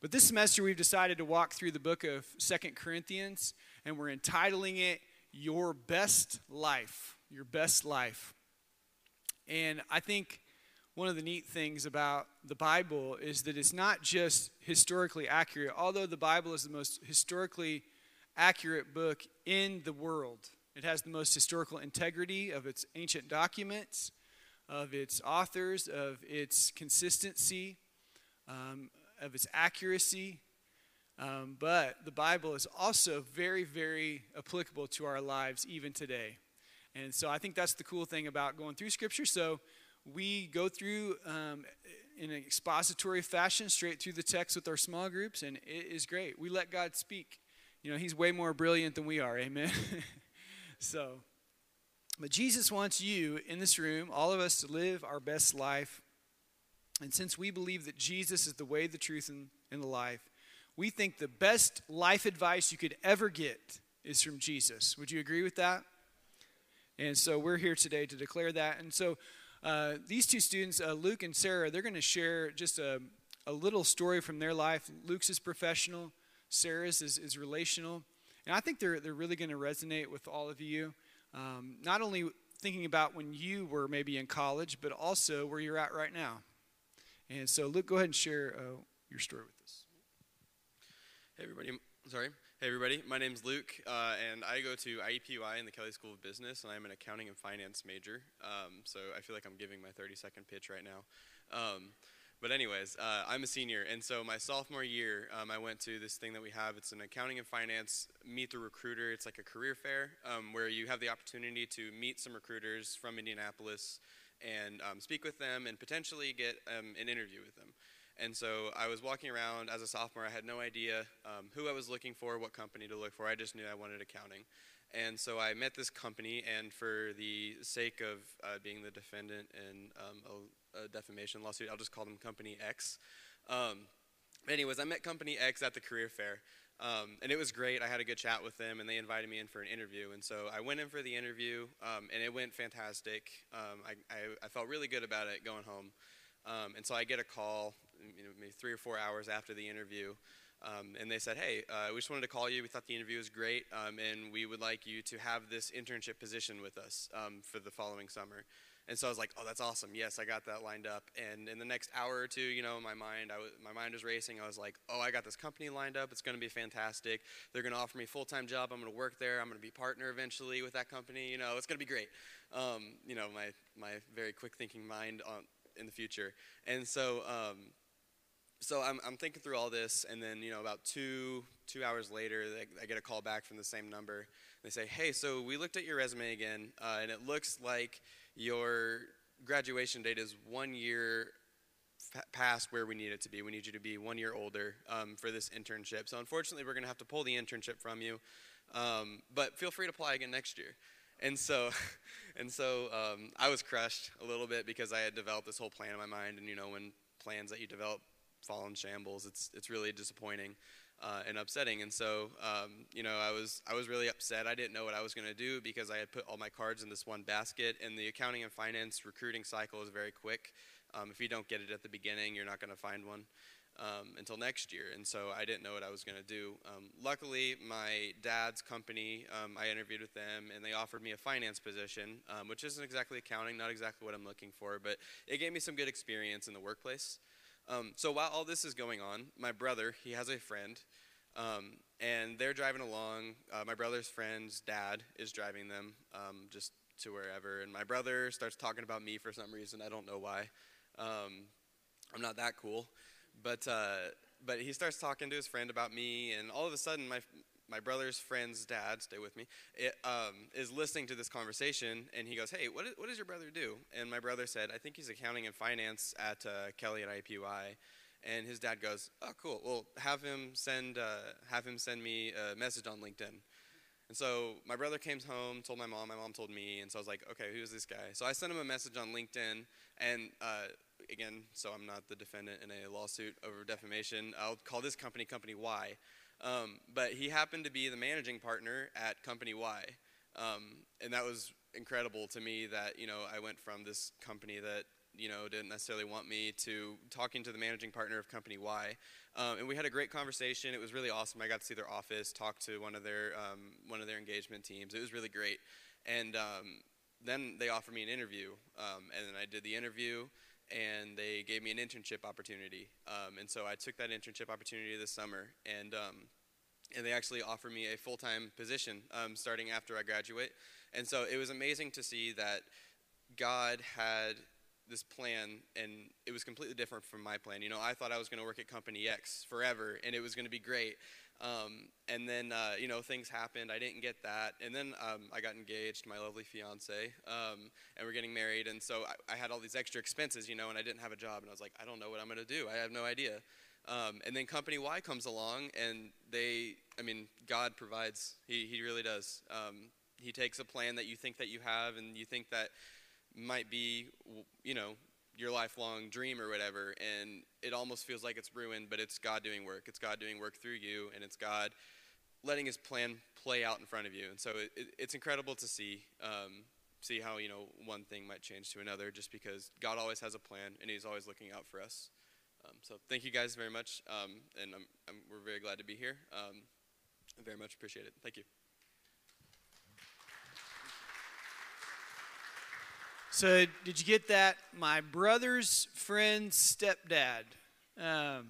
But this semester, we've decided to walk through the book of Second Corinthians, and we're entitling it Your Best Life. Your Best Life. And I think one of the neat things about the Bible is that it's not just historically accurate, although the Bible is the most historically accurate book in the world. It has the most historical integrity of its ancient documents, of its authors, of its consistency, um, of its accuracy. Um, but the Bible is also very, very applicable to our lives even today. And so I think that's the cool thing about going through Scripture. So we go through um, in an expository fashion straight through the text with our small groups, and it is great. We let God speak. You know, He's way more brilliant than we are. Amen. so, but Jesus wants you in this room, all of us, to live our best life. And since we believe that Jesus is the way, the truth, and, and the life, we think the best life advice you could ever get is from Jesus. Would you agree with that? And so we're here today to declare that. And so uh, these two students, uh, Luke and Sarah, they're going to share just a, a little story from their life. Luke's is professional, Sarah's is, is relational. And I think they're, they're really going to resonate with all of you. Um, not only thinking about when you were maybe in college, but also where you're at right now. And so, Luke, go ahead and share uh, your story with us. Hey, everybody. Sorry. Hey, everybody. My name's Luke, uh, and I go to IUPUI in the Kelley School of Business, and I'm an accounting and finance major. Um, so I feel like I'm giving my 30 second pitch right now. Um, but, anyways, uh, I'm a senior, and so my sophomore year, um, I went to this thing that we have. It's an accounting and finance meet the recruiter. It's like a career fair um, where you have the opportunity to meet some recruiters from Indianapolis and um, speak with them and potentially get um, an interview with them. And so I was walking around as a sophomore. I had no idea um, who I was looking for, what company to look for. I just knew I wanted accounting. And so I met this company, and for the sake of uh, being the defendant in um, a, a, defamation lawsuit, I'll just call them Company X. Um, anyways, I met Company X at the career fair, um, and it was great. I had a good chat with them, and they invited me in for an interview. And so I went in for the interview, um, and it went fantastic. Um, I, I, I, felt really good about it going home. Um, and so I get a call you know, maybe three or four hours after the interview. Um, and they said, hey, uh, we just wanted to call you. We thought the interview was great, um, and we would like you to have this internship position with us for the following summer. And so I was like, oh, that's awesome. Yes, I got that lined up. And in the next hour or two, you know, my mind, I was, my mind was racing. I was like, oh, I got this company lined up. It's going to be fantastic. They're going to offer me a full-time job. I'm going to work there. I'm going to be partner eventually with that company. You know, it's going to be great. Um, you know, my my very quick thinking mind on in the future. And so um, so I'm, I'm thinking through all this, and then you know about two two hours later, I get a call back from the same number. They say, "Hey, so we looked at your resume again, uh, and it looks like your graduation date is one year past where we need it to be. We need you to be one year older um, for this internship. So unfortunately, we're going to have to pull the internship from you. Um, but feel free to apply again next year." And so, and so um, I was crushed a little bit because I had developed this whole plan in my mind, and you know when plans that you develop fall in shambles. It's it's really disappointing uh, and upsetting. And so, um, you know, I was I was really upset. I didn't know what I was going to do because I had put all my cards in this one basket. And the accounting and finance recruiting cycle is very quick. Um, if you don't get it at the beginning, you're not going to find one. Um, until next year. And so I didn't know what I was going to do. Um, luckily, my dad's company, um, I interviewed with them, and they offered me a finance position, um, which isn't exactly accounting, not exactly what I'm looking for, but it gave me some good experience in the workplace. Um, so while all this is going on, my brother, he has a friend, um, and they're driving along. Uh, my brother's friend's dad is driving them um, just to wherever, and my brother starts talking about me for some reason. I don't know why. Um, I'm not that cool, but uh, but he starts talking to his friend about me, and all of a sudden, my my brother's friend's dad, stay with me, it, um, is listening to this conversation, and he goes, "Hey, what, does your brother do?" And my brother said, "I think he's accounting and finance at uh, Kelley at IUPUI." And his dad goes, "Oh, cool. Well, have him send uh, have him send me a message on LinkedIn." And so my brother came home, told my mom, my mom told me, and so I was like, "Okay, who's this guy?" So I sent him a message on LinkedIn, and uh, again, so I'm not the defendant in a lawsuit over defamation. I'll call this company Company Y. Um, but he happened to be the managing partner at Company Y. Um, and that was incredible to me that, you know, I went from this company that you know, didn't necessarily want me to talking to the managing partner of Company Y. Um, and we had a great conversation. It was really awesome. I got to see their office, talk to one of their, um, one of their engagement teams. It was really great. And um, then they offered me an interview. Um, and then I did the interview and they gave me an internship opportunity. Um, and so I took that internship opportunity this summer, and um, and they actually offered me a full time position um, starting after I graduate. And so it was amazing to see that God had this plan, and it was completely different from my plan. You know, I thought I was going to work at Company X forever, and it was going to be great. Um, and then, uh, you know, things happened. I didn't get that. And then um, I got engaged, my lovely fiance, um, and we're getting married. And so I, I, had all these extra expenses, you know, and I didn't have a job. And I was like, I don't know what I'm going to do. I have no idea. Um, and then Company Y comes along, and they, I mean, God provides. He, he really does. Um, he takes a plan that you think that you have, and you think that might be, you know, your lifelong dream or whatever, and it almost feels like it's ruined, but it's God doing work. It's God doing work through you, and it's God letting His plan play out in front of you. And so it, it, it's incredible to see. Um, see how you know one thing might change to another just because god always has a plan and he's always looking out for us um, so thank you guys very much um, and I'm, I'm, we're very glad to be here um, very much appreciate it thank you So, did you get that? My brother's friend's stepdad. Um,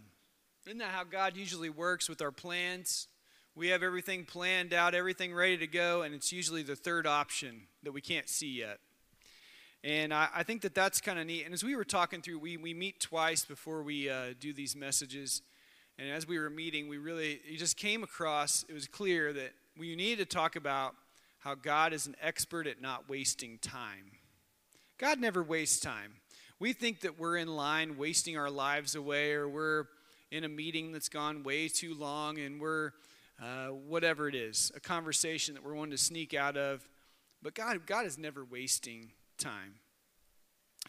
isn't that how God usually works with our plans? We have everything planned out, everything ready to go, and it's usually the third option that we can't see yet. And I, I think that that's kind of neat. And as we were talking through, we, we meet twice before we uh, do these messages. And as we were meeting, we really, it just came across, it was clear that we needed to talk about how God is an expert at not wasting time. God never wastes time. We think that we're in line wasting our lives away, or we're in a meeting that's gone way too long, and we're uh, whatever it is, a conversation that we're wanting to sneak out of. But God, God is never wasting time.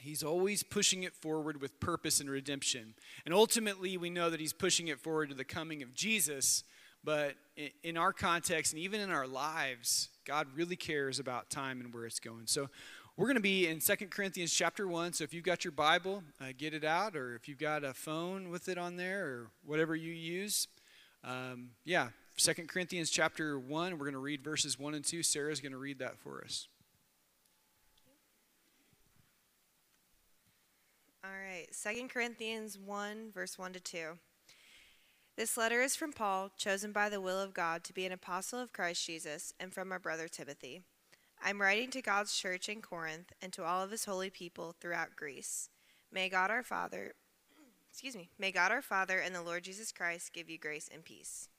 He's always pushing it forward with purpose and redemption. And ultimately, we know that He's pushing it forward to the coming of Jesus. But in our context and even in our lives, God really cares about time and where it's going. So we're going to be in Second Corinthians chapter 1. So if you've got your Bible, uh, get it out, or if you've got a phone with it on there, or whatever you use. Um, yeah, Second Corinthians chapter 1. We're going to read verses 1 and 2. Sarah's going to read that for us. All right, Second Corinthians 1, verse 1 to 2. This letter is from Paul, chosen by the will of God to be an apostle of Christ Jesus, and from our brother Timothy. I'm writing to God's church in Corinth and to all of his holy people throughout Greece. May God our Father, excuse me, may God our Father and the Lord Jesus Christ give you grace and peace.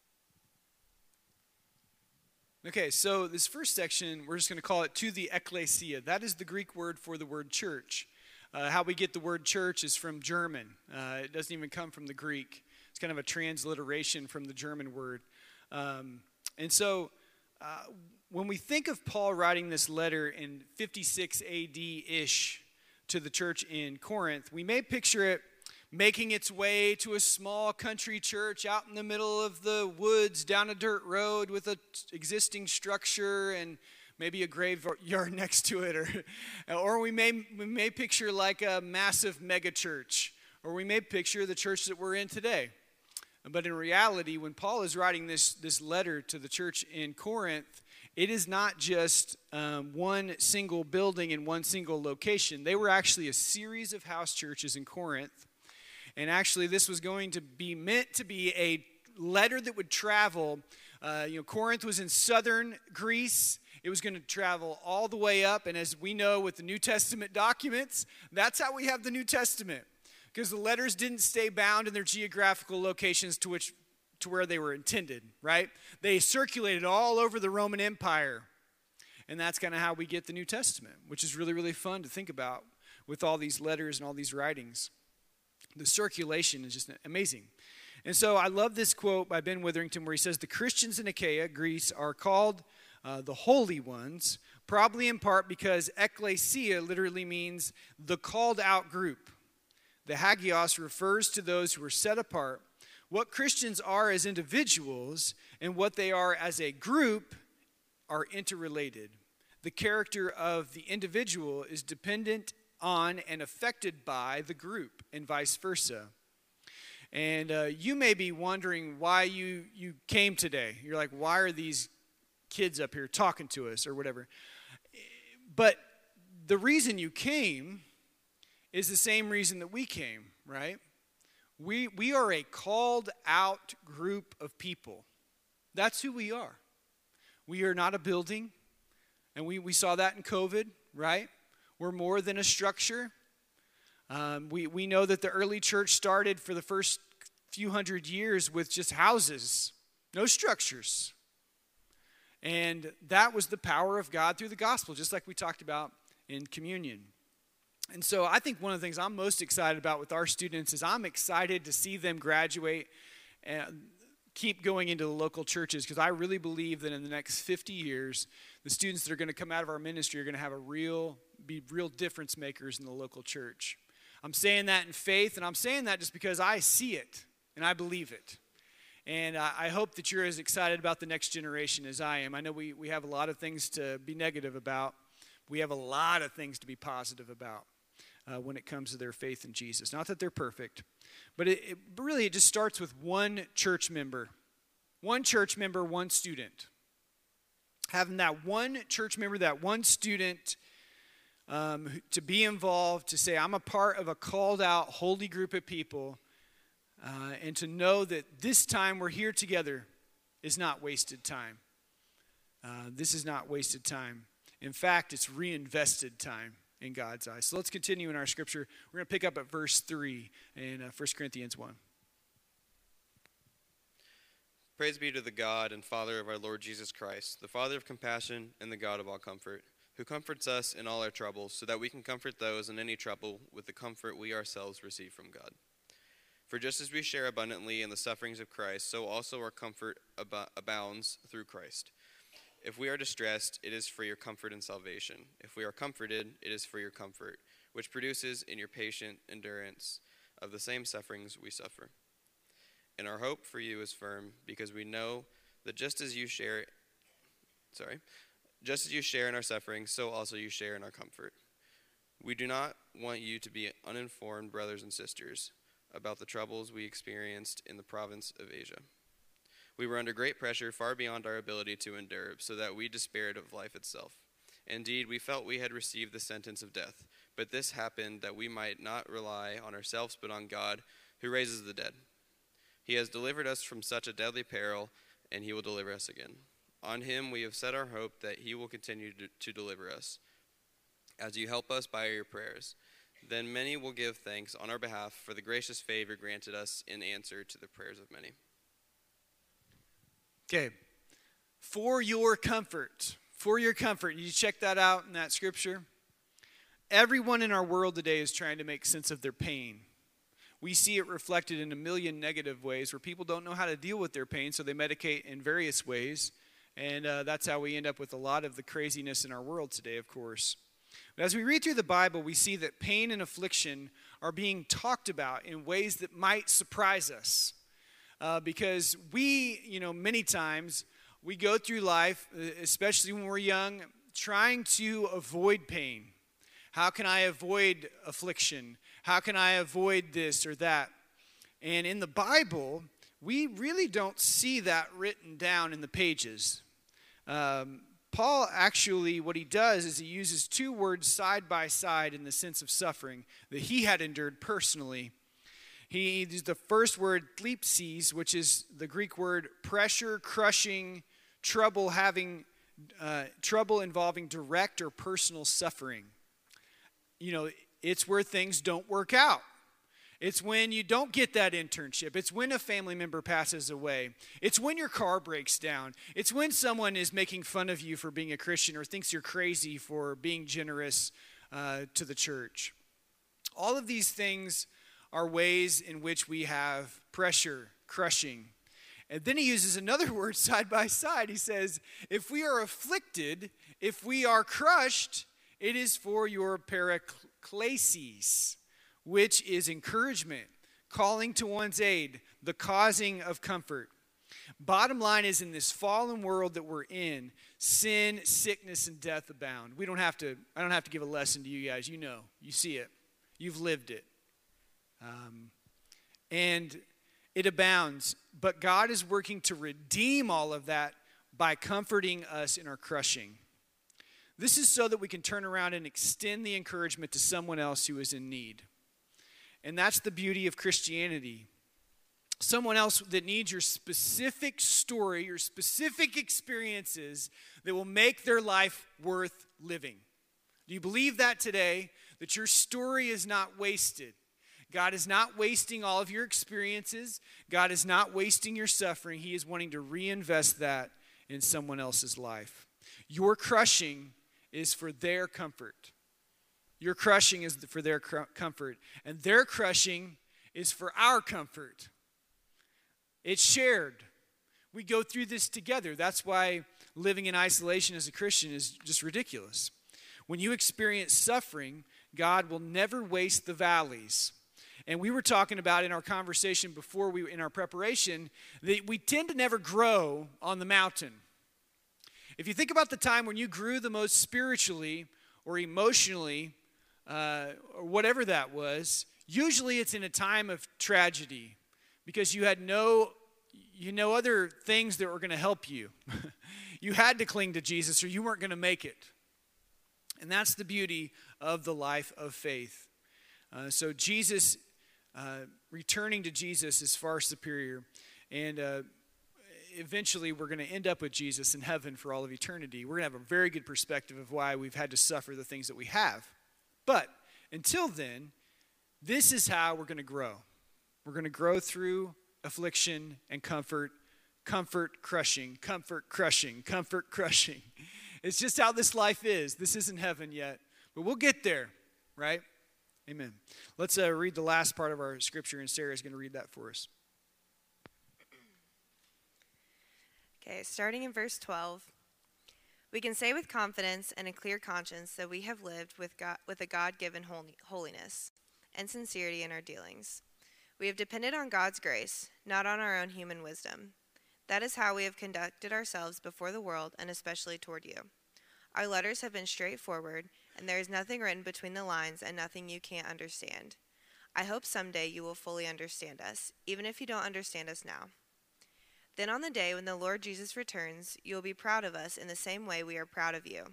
Okay, so this first section, we're just going to call it to the ecclesia. That is the Greek word for the word church. Uh, how we get the word church is from German. Uh, it doesn't even come from the Greek. It's kind of a transliteration from the German word. Um, and so uh, when we think of Paul writing this letter in 56 AD ish to the church in Corinth, we may picture it making its way to a small country church out in the middle of the woods down a dirt road with an existing structure and maybe a graveyard next to it or, or we, may, we may picture like a massive megachurch or we may picture the church that we're in today. But in reality when paul is writing this, this letter to the church in corinth it is not just um, one single building in one single location. They were actually a series of house churches in Corinth. And actually, this was going to be meant to be a letter that would travel. Uh, you know, Corinth was in southern Greece. It was going to travel all the way up. And as we know with the New Testament documents, that's how we have the New Testament. Because the letters didn't stay bound in their geographical locations to which to where they were intended, right? They circulated all over the Roman Empire. And that's kind of how we get the New Testament, which is really, really fun to think about with all these letters and all these writings. The circulation is just amazing. And so I love this quote by Ben Witherington where he says, The Christians in Achaia, Greece, are called uh, the holy ones, probably in part because ecclesia literally means the called out group. The hagios refers to those who are set apart what Christians are as individuals and what they are as a group are interrelated. The character of the individual is dependent on and affected by the group, and vice versa. And uh, you may be wondering why you, you came today. You're like, why are these kids up here talking to us or whatever? But the reason you came is the same reason that we came, right? We, we are a called out group of people. That's who we are. We are not a building, and we, we saw that in COVID, right? We're more than a structure. Um, we, we know that the early church started for the first few hundred years with just houses, no structures. And that was the power of God through the gospel, just like we talked about in communion. And so I think one of the things I'm most excited about with our students is I'm excited to see them graduate and keep going into the local churches because I really believe that in the next 50 years, the students that are going to come out of our ministry are going to have a real, be real difference makers in the local church. I'm saying that in faith, and I'm saying that just because I see it and I believe it. And I hope that you're as excited about the next generation as I am. I know we, we have a lot of things to be negative about, we have a lot of things to be positive about uh, when it comes to their faith in Jesus. Not that they're perfect, but it, it really it just starts with one church member, one church member, one student. Having that one church member, that one student um, to be involved, to say, I'm a part of a called out, holy group of people, uh, and to know that this time we're here together is not wasted time. Uh, this is not wasted time. In fact, it's reinvested time in God's eyes. So let's continue in our scripture. We're going to pick up at verse 3 in uh, 1 Corinthians 1. Praise be to the God and Father of our Lord Jesus Christ, the Father of compassion and the God of all comfort, who comforts us in all our troubles, so that we can comfort those in any trouble with the comfort we ourselves receive from God. For just as we share abundantly in the sufferings of Christ, so also our comfort ab- abounds through Christ. If we are distressed, it is for your comfort and salvation. If we are comforted, it is for your comfort, which produces in your patient endurance of the same sufferings we suffer. And our hope for you is firm, because we know that just as you share sorry, just as you share in our suffering, so also you share in our comfort. We do not want you to be uninformed brothers and sisters about the troubles we experienced in the province of Asia. We were under great pressure, far beyond our ability to endure, so that we despaired of life itself. Indeed, we felt we had received the sentence of death. But this happened that we might not rely on ourselves, but on God, who raises the dead. He has delivered us from such a deadly peril, and he will deliver us again. On him we have set our hope that he will continue to, to deliver us, as you help us by your prayers. Then many will give thanks on our behalf for the gracious favor granted us in answer to the prayers of many. Okay. For your comfort. For your comfort. You check that out in that scripture. Everyone in our world today is trying to make sense of their pain. We see it reflected in a million negative ways where people don't know how to deal with their pain, so they medicate in various ways. And uh, that's how we end up with a lot of the craziness in our world today, of course. But as we read through the Bible, we see that pain and affliction are being talked about in ways that might surprise us uh, because we, you know, many times we go through life, uh, especially when we're young, trying to avoid pain. How can I avoid affliction? How can I avoid this or that? And in the Bible, we really don't see that written down in the pages. Um, Paul actually, what he does is he uses two words side by side in the sense of suffering that he had endured personally he used the first word, thlipsis, which is the Greek word pressure, crushing, trouble having, uh, trouble involving direct or personal suffering. You know, it's where things don't work out. It's when you don't get that internship. It's when a family member passes away. It's when your car breaks down. It's when someone is making fun of you for being a Christian or thinks you're crazy for being generous uh, to the church. All of these things are ways in which we have pressure, crushing. And then he uses another word side by side. He says, If we are afflicted, if we are crushed, it is for your paraklesis, which is encouragement, calling to one's aid, the causing of comfort. Bottom line is, in this fallen world that we're in, sin, sickness, and death abound. We don't have to, I don't have to give a lesson to you guys. You know, you see it, you've lived it. Um, and it abounds. But God is working to redeem all of that by comforting us in our crushing. This is so that we can turn around and extend the encouragement to someone else who is in need. And that's the beauty of Christianity. Someone else that needs your specific story, your specific experiences that will make their life worth living. Do you believe that today? That your story is not wasted? God is not wasting all of your experiences. God is not wasting your suffering. He is wanting to reinvest that in someone else's life. Your crushing is for their comfort. Your crushing is for their comfort, and their crushing is for our comfort. It's shared. We go through this together. That's why living in isolation as a Christian is just ridiculous. When you experience suffering, God will never waste the valleys. And we were talking about in our conversation before we in our preparation that we tend to never grow on the mountain. If you think about the time when you grew the most spiritually or emotionally, uh, or whatever that was, usually it's in a time of tragedy because you had no you know other things that were going to help you. you had to cling to Jesus or you weren't going to make it. And that's the beauty of the life of faith. Uh, so Jesus uh, returning to Jesus is far superior. And uh, eventually, we're going to end up with Jesus in heaven for all of eternity. We're going to have a very good perspective of why we've had to suffer the things that we have. But until then, this is how we're going to grow. We're going to grow through affliction and comfort, comfort crushing, comfort crushing, comfort crushing. It's just how this life is. This isn't heaven yet, but we'll get there, right? Amen. Let's uh, read the last part of our scripture, and Sarah is going to read that for us. Okay, starting in verse 12. We can say with confidence and a clear conscience that we have lived with, God, with a God given holiness and sincerity in our dealings. We have depended on God's grace, not on our own human wisdom. That is how we have conducted ourselves before the world and especially toward you. Our letters have been straightforward and there is nothing written between the lines and nothing you can't understand. I hope someday you will fully understand us, even if you don't understand us now. Then on the day when the Lord Jesus returns, you will be proud of us in the same way we are proud of you.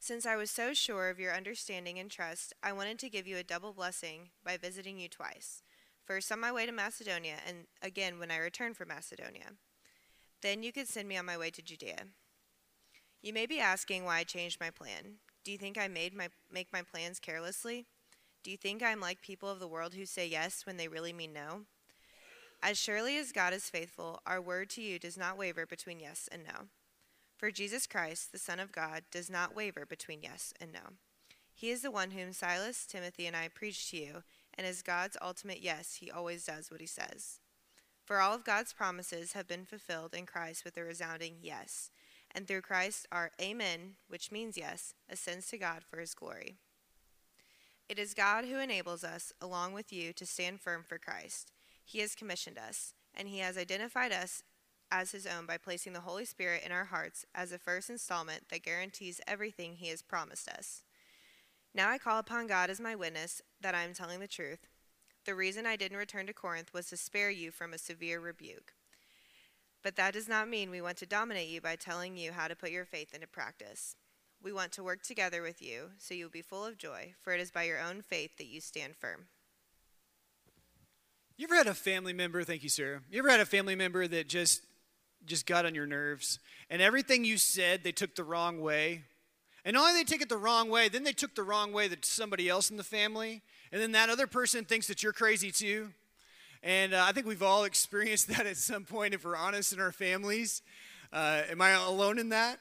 Since I was so sure of your understanding and trust, I wanted to give you a double blessing by visiting you twice. First on my way to Macedonia, and again when I return from Macedonia. Then you could send me on my way to Judea. You may be asking why I changed my plan. Do you think I made my make my plans carelessly? Do you think I'm like people of the world who say yes when they really mean no? As surely as God is faithful, our word to you does not waver between yes and no. For Jesus Christ, the Son of God, does not waver between yes and no. He is the one whom Silas, Timothy, and I preach to you, and as God's ultimate yes, he always does what he says. For all of God's promises have been fulfilled in Christ with a resounding yes and through Christ our Amen, which means yes, ascends to God for his glory. It is God who enables us, along with you, to stand firm for Christ. He has commissioned us, and he has identified us as his own by placing the Holy Spirit in our hearts as a first installment that guarantees everything he has promised us. Now I call upon God as my witness that I am telling the truth. The reason I didn't return to Corinth was to spare you from a severe rebuke. But that does not mean we want to dominate you by telling you how to put your faith into practice. We want to work together with you so you will be full of joy, for it is by your own faith that you stand firm. You ever had a family member, thank you, Sarah. You ever had a family member that just just got on your nerves and everything you said they took the wrong way? And not only they take it the wrong way, then they took the wrong way that somebody else in the family, and then that other person thinks that you're crazy too. And uh, I think we've all experienced that at some point, if we're honest in our families. Uh, am I alone in that?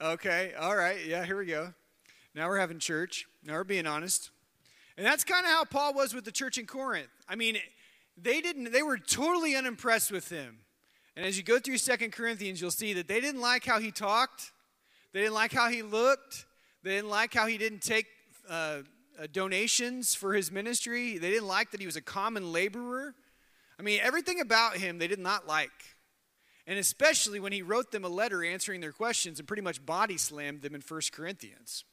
Okay, all right, yeah, here we go. Now we're having church. Now we're being honest. And that's kind of how Paul was with the church in Corinth. I mean, they didn't, they were totally unimpressed with him. And as you go through Second Corinthians, you'll see that they didn't like how he talked, they didn't like how he looked, they didn't like how he didn't take uh, uh, donations for his ministry, they didn't like that he was a common laborer. I mean, everything about him they did not like. and especially when he wrote them a letter answering their questions and pretty much body slammed them in 1 Corinthians.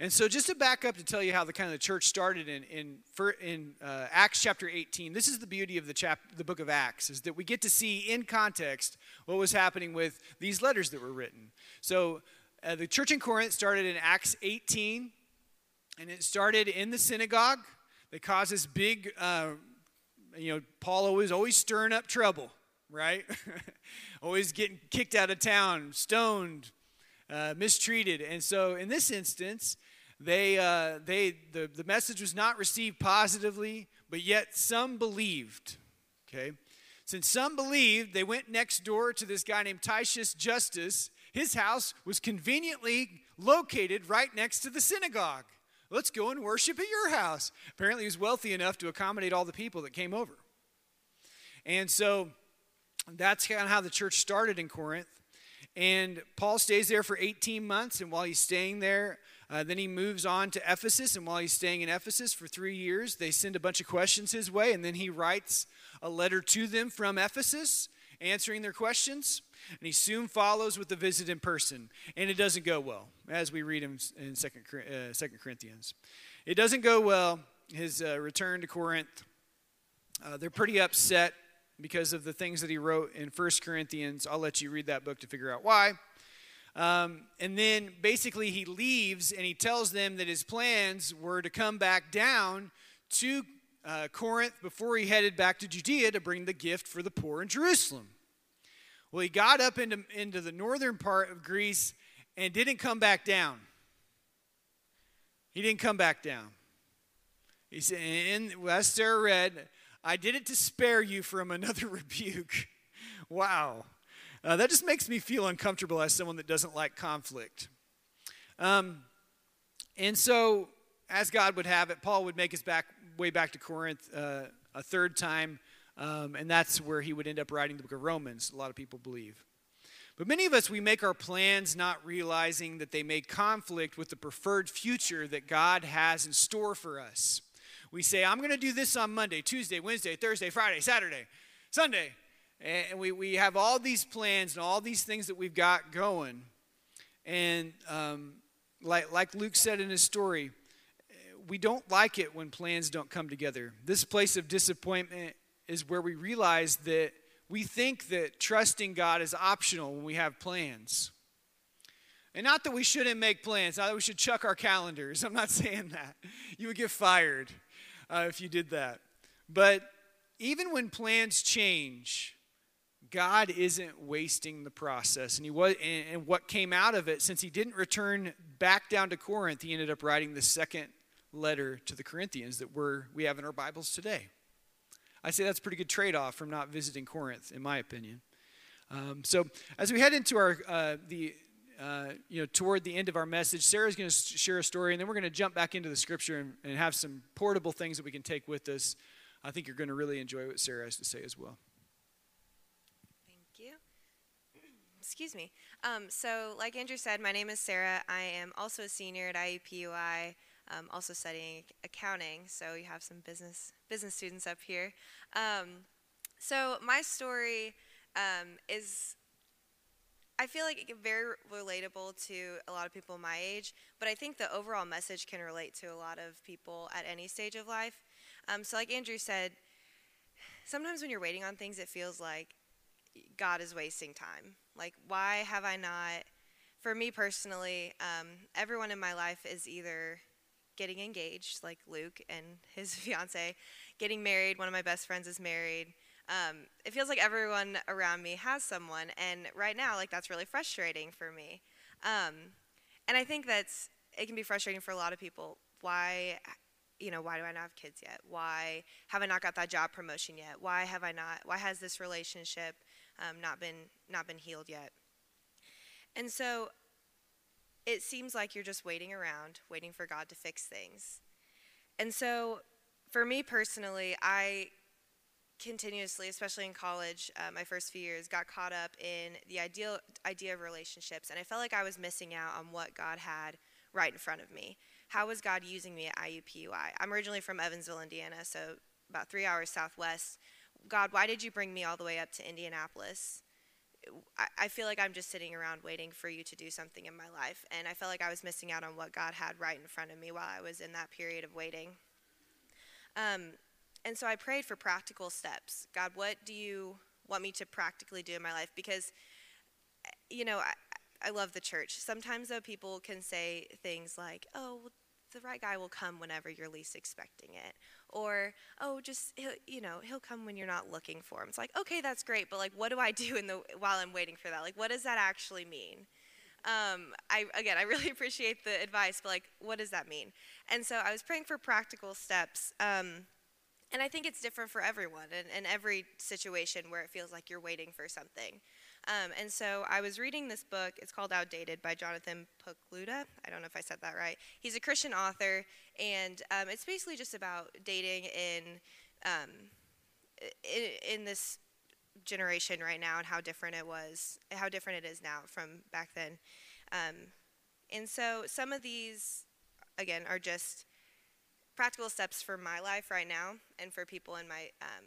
And so, just to back up to tell you how the kind of the church started in in, in uh, Acts chapter 18, this is the beauty of the chap the book of Acts is that we get to see in context what was happening with these letters that were written. So, uh, the church in Corinth started in Acts 18, and it started in the synagogue. They caused this big, uh, you know, Paul was always stirring up trouble, right? always getting kicked out of town, stoned, uh, mistreated. And so, in this instance, they, uh, they, the, the message was not received positively, but yet some believed. Okay? Since some believed, they went next door to this guy named Titius Justus. His house was conveniently located right next to the synagogue. Let's go and worship at your house. Apparently, he was wealthy enough to accommodate all the people that came over. And so that's kind of how the church started in Corinth. And Paul stays there for 18 months, and while he's staying there, uh, then he moves on to Ephesus, and while he's staying in Ephesus for three years, they send a bunch of questions his way, and then he writes a letter to them from Ephesus, answering their questions. And he soon follows with a visit in person, and it doesn't go well, as we read in, in Second, uh, Second Corinthians. It doesn't go well. His uh, return to Corinth, uh, they're pretty upset because of the things that he wrote in First Corinthians. I'll let you read that book to figure out why. Um, and then basically he leaves and he tells them that his plans were to come back down to uh, Corinth before he headed back to Judea to bring the gift for the poor in Jerusalem. Well, he got up into, into the northern part of Greece and didn't come back down. He didn't come back down. He said, and as Sarah read, I did it to spare you from another rebuke. wow. Uh, that just makes me feel uncomfortable as someone that doesn't like conflict. Um, and so, as God would have it, Paul would make his back, way back to Corinth uh, a third time, um, and that's where he would end up writing the book of Romans, a lot of people believe. But many of us, we make our plans not realizing that they may conflict with the preferred future that God has in store for us. We say, I'm going to do this on Monday, Tuesday, Wednesday, Thursday, Friday, Saturday, Sunday. And we, we have all these plans and all these things that we've got going. And um, like, like Luke said in his story, we don't like it when plans don't come together. This place of disappointment is where we realize that we think that trusting God is optional when we have plans. And not that we shouldn't make plans, not that we should chuck our calendars. I'm not saying that. You would get fired uh, if you did that. But even when plans change, God isn't wasting the process. And, he was, and what came out of it, since he didn't return back down to Corinth, he ended up writing the second letter to the Corinthians that we're, we have in our Bibles today. I say that's a pretty good trade off from not visiting Corinth, in my opinion. Um, so as we head into our uh, the uh, you know toward the end of our message, Sarah's going to share a story, and then we're going to jump back into the Scripture and, and have some portable things that we can take with us. I think you're going to really enjoy what Sarah has to say as well. Thank you. Excuse me. Um, so, like Andrew said, my name is Sarah. I am also a senior at IUPUI, um, also studying accounting. So you have some business business students up here. Um, so my story um, is, I feel like very relatable to a lot of people my age. But I think the overall message can relate to a lot of people at any stage of life. Um, so, like Andrew said, sometimes when you're waiting on things, it feels like God is wasting time. Like, why have I not? For me personally, um, everyone in my life is either getting engaged, like Luke and his fiance, getting married. One of my best friends is married. Um, it feels like everyone around me has someone, and right now, like that's really frustrating for me. Um, and I think that's it can be frustrating for a lot of people. Why, you know, why do I not have kids yet? Why have I not got that job promotion yet? Why have I not? Why has this relationship um, not been not been healed yet. And so it seems like you're just waiting around, waiting for God to fix things. And so for me personally, I continuously, especially in college, uh, my first few years, got caught up in the ideal idea of relationships, and I felt like I was missing out on what God had right in front of me. How was God using me at IUPUI? I'm originally from Evansville, Indiana, so about three hours southwest. God, why did you bring me all the way up to Indianapolis I, feel like I'm just sitting around waiting for you to do something in my life. And I felt like I was missing out on what God had right in front of me while I was in that period of waiting. Um, and so I prayed for practical steps. God, what do you want me to practically do in my life? Because, you know, I, I love the church. Sometimes, though, people can say things like, oh, the right guy will come whenever you're least expecting it. Or, oh, just, he'll, you know, he'll come when you're not looking for him. It's like, okay, that's great, but like, what do I do in the, while I'm waiting for that? Like, what does that actually mean? Um, I, again, I really appreciate the advice, but like, what does that mean? And so I was praying for practical steps. Um, and I think it's different for everyone and, and every situation where it feels like you're waiting for something. Um, and so I was reading this book. It's called Outdated by Jonathan Pokluda. I don't know if I said that right. He's a Christian author, and um, it's basically just about dating in, um, in, in this generation right now and how different it was, how different it is now from back then. Um, and so some of these, again, are just practical steps for my life right now and for people in my um,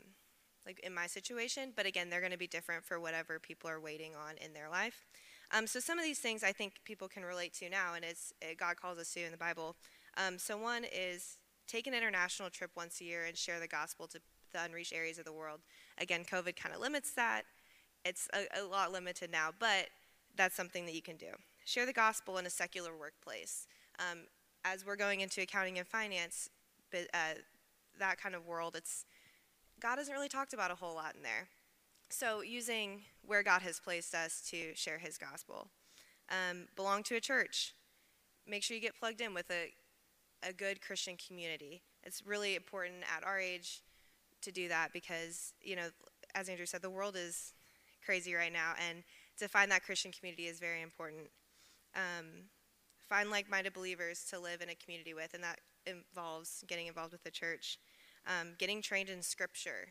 like in my situation but again they're going to be different for whatever people are waiting on in their life. Um, so some of these things i think people can relate to now and it's it, god calls us to in the bible. Um, so one is take an international trip once a year and share the gospel to the unreached areas of the world. Again covid kind of limits that. It's a, a lot limited now but that's something that you can do. Share the gospel in a secular workplace. Um, as we're going into accounting and finance uh, that kind of world, it's God hasn't really talked about a whole lot in there. So using where God has placed us to share His gospel, um, belong to a church. Make sure you get plugged in with a a good Christian community. It's really important at our age to do that because you know, as Andrew said, the world is crazy right now, and to find that Christian community is very important. Um, find like-minded believers to live in a community with, and that involves getting involved with the church. Um, getting trained in Scripture.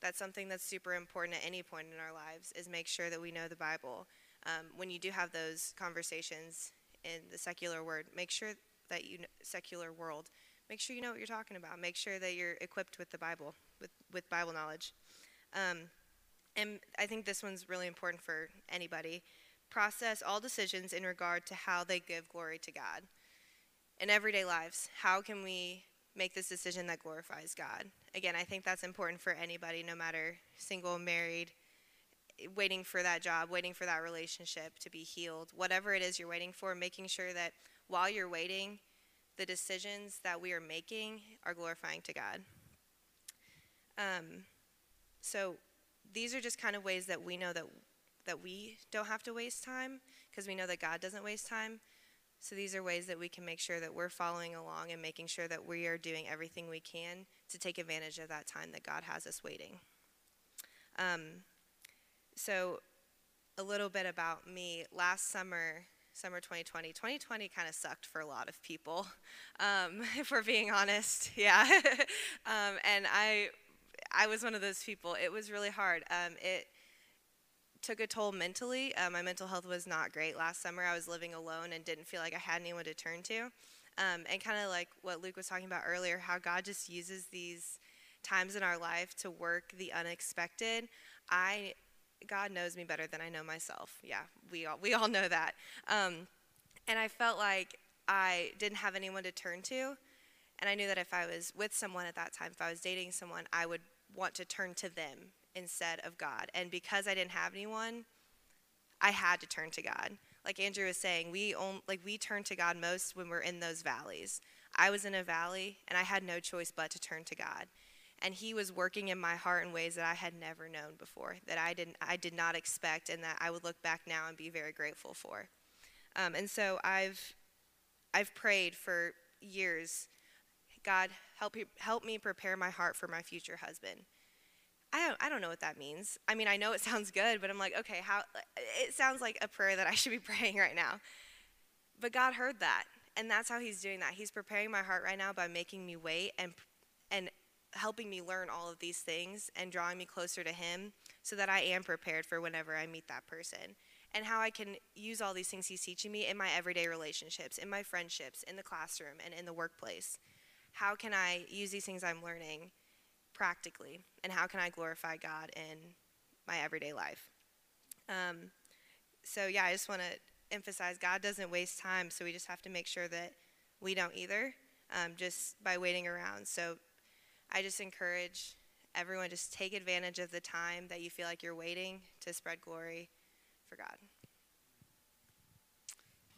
That's something that's super important at any point in our lives. Is make sure that we know the Bible. Um, when you do have those conversations in the secular word, make sure that you know, secular world. Make sure you know what you're talking about. Make sure that you're equipped with the Bible, with with Bible knowledge. Um, and I think this one's really important for anybody. Process all decisions in regard to how they give glory to God in everyday lives, how can we make this decision that glorifies God? Again, I think that's important for anybody, no matter single, married, waiting for that job, waiting for that relationship to be healed, whatever it is you're waiting for, making sure that while you're waiting, the decisions that we are making are glorifying to God. Um, so these are just kind of ways that we know that that we don't have to waste time because we know that God doesn't waste time. So these are ways that we can make sure that we're following along and making sure that we are doing everything we can to take advantage of that time that God has us waiting. Um, so a little bit about me. Last summer, summer 2020, 2020 kind of sucked for a lot of people, um, if we're being honest. Yeah, um, and I, I was one of those people. It was really hard. Um, it took a toll mentally. Uh, my mental health was not great last summer. I was living alone and didn't feel like I had anyone to turn to. Um, and kind of like what Luke was talking about earlier, how God just uses these times in our life to work the unexpected. I, God knows me better than I know myself. Yeah, we all we all know that. Um, and I felt like I didn't have anyone to turn to, and I knew that if I was with someone at that time, if I was dating someone, I would want to turn to them instead of God. And because I didn't have anyone, I had to turn to God. Like Andrew was saying, we like we turn to God most when we're in those valleys. I was in a valley and I had no choice but to turn to God. And he was working in my heart in ways that I had never known before, that I didn't I did not expect and that I would look back now and be very grateful for. Um, and so I've I've prayed for years, God, help, help me prepare my heart for my future husband. I don't, I don't know what that means. I mean, I know it sounds good, but I'm like, okay, how? It sounds like a prayer that I should be praying right now. But God heard that, and that's how He's doing that. He's preparing my heart right now by making me wait and and helping me learn all of these things and drawing me closer to Him, so that I am prepared for whenever I meet that person. And how I can use all these things He's teaching me in my everyday relationships, in my friendships, in the classroom, and in the workplace. How can I use these things I'm learning? Practically, and how can I glorify God in my everyday life? Um, so, yeah, I just want to emphasize God doesn't waste time, so we just have to make sure that we don't either um, just by waiting around. So, I just encourage everyone just take advantage of the time that you feel like you're waiting to spread glory for God.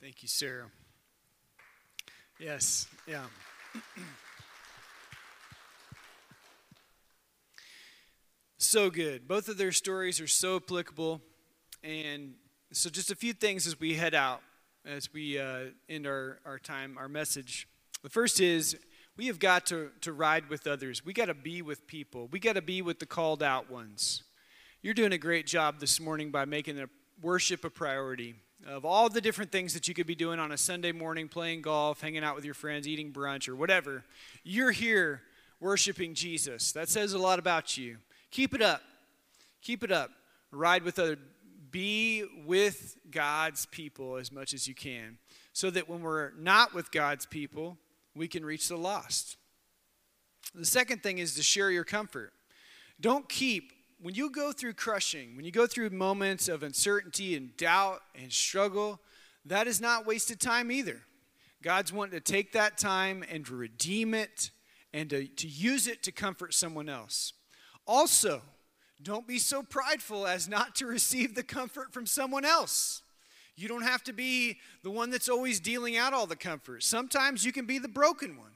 Thank you, Sarah. Yes, yeah. so good. Both of their stories are so applicable. And so, just a few things as we head out, as we uh, end our, our time, our message. The first is we have got to, to ride with others. We got to be with people. We got to be with the called out ones. You're doing a great job this morning by making the worship a priority. Of all the different things that you could be doing on a Sunday morning, playing golf, hanging out with your friends, eating brunch, or whatever, you're here worshiping Jesus. That says a lot about you. Keep it up. Keep it up. Ride with other. Be with God's people as much as you can, so that when we're not with God's people, we can reach the lost. The second thing is to share your comfort. Don't keep, when you go through crushing, when you go through moments of uncertainty and doubt and struggle, that is not wasted time either. God's wanting to take that time and to redeem it and to, to use it to comfort someone else. Also, don't be so prideful as not to receive the comfort from someone else. You don't have to be the one that's always dealing out all the comfort. Sometimes you can be the broken one.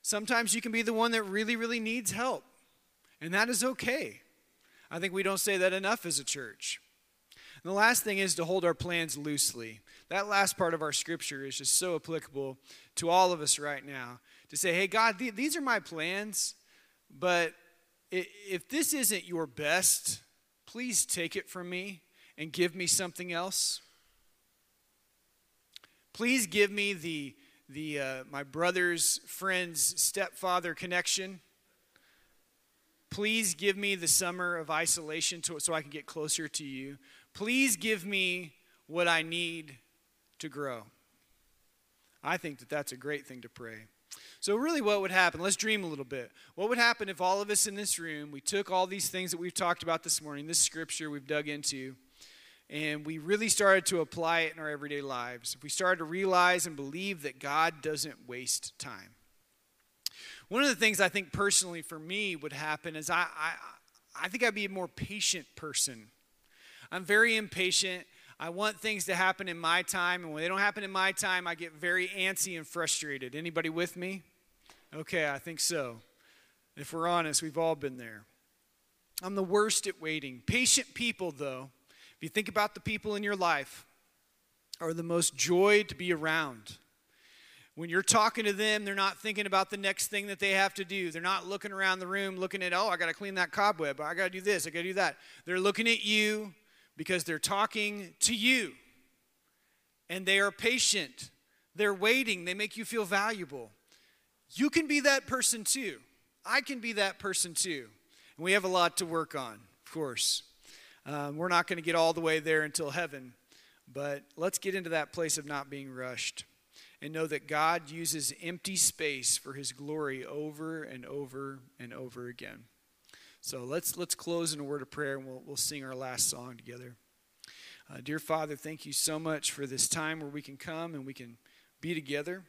Sometimes you can be the one that really, really needs help. And that is okay. I think we don't say that enough as a church. And the last thing is to hold our plans loosely. That last part of our scripture is just so applicable to all of us right now. To say, hey, God, th- these are my plans, but if this isn't your best, please take it from me and give me something else. Please give me the, the uh, my brother's friend's stepfather connection. Please give me the summer of isolation to, so I can get closer to you. Please give me what I need to grow. I think that that's a great thing to pray. So, really, what would happen? Let's dream a little bit. What would happen if all of us in this room, we took all these things that we've talked about this morning, this scripture we've dug into, and we really started to apply it in our everyday lives. If we started to realize and believe that God doesn't waste time. One of the things I think personally for me would happen is I, I, I think I'd be a more patient person. I'm very impatient. I want things to happen in my time, and when they don't happen in my time, I get very antsy and frustrated. Anybody with me? Okay, I think so. If we're honest, we've all been there. I'm the worst at waiting. Patient people, though, if you think about the people in your life, are the most joy to be around. When you're talking to them, they're not thinking about the next thing that they have to do. They're not looking around the room looking at, oh, I got to clean that cobweb. I got to do this. I got to do that. They're looking at you because they're talking to you. And they are patient. They're waiting. They make you feel valuable. You can be that person too. I can be that person too. And we have a lot to work on, of course. Um, we're not going to get all the way there until heaven, but let's get into that place of not being rushed and know that God uses empty space for his glory over and over and over again. So let's let's close in a word of prayer and we'll we'll sing our last song together. Uh, dear Father, thank you so much for this time where we can come and we can be together.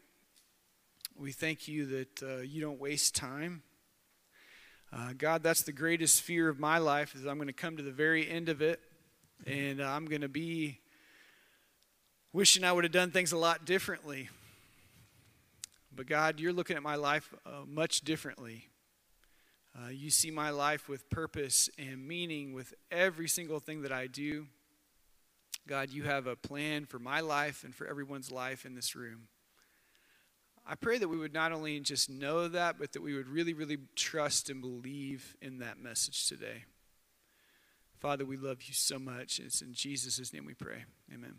We thank you that uh, you don't waste time. Uh, God, that's the greatest fear of my life is I'm going to come to the very end of it, and I'm going to be wishing I would have done things a lot differently. But God, you're looking at my life uh, much differently. Uh, you see my life with purpose and meaning with every single thing that I do. God, you have a plan for my life and for everyone's life in this room. I pray that we would not only just know that, but that we would really, really trust and believe in that message today. Father, we love you so much. It's in Jesus' name we pray. Amen.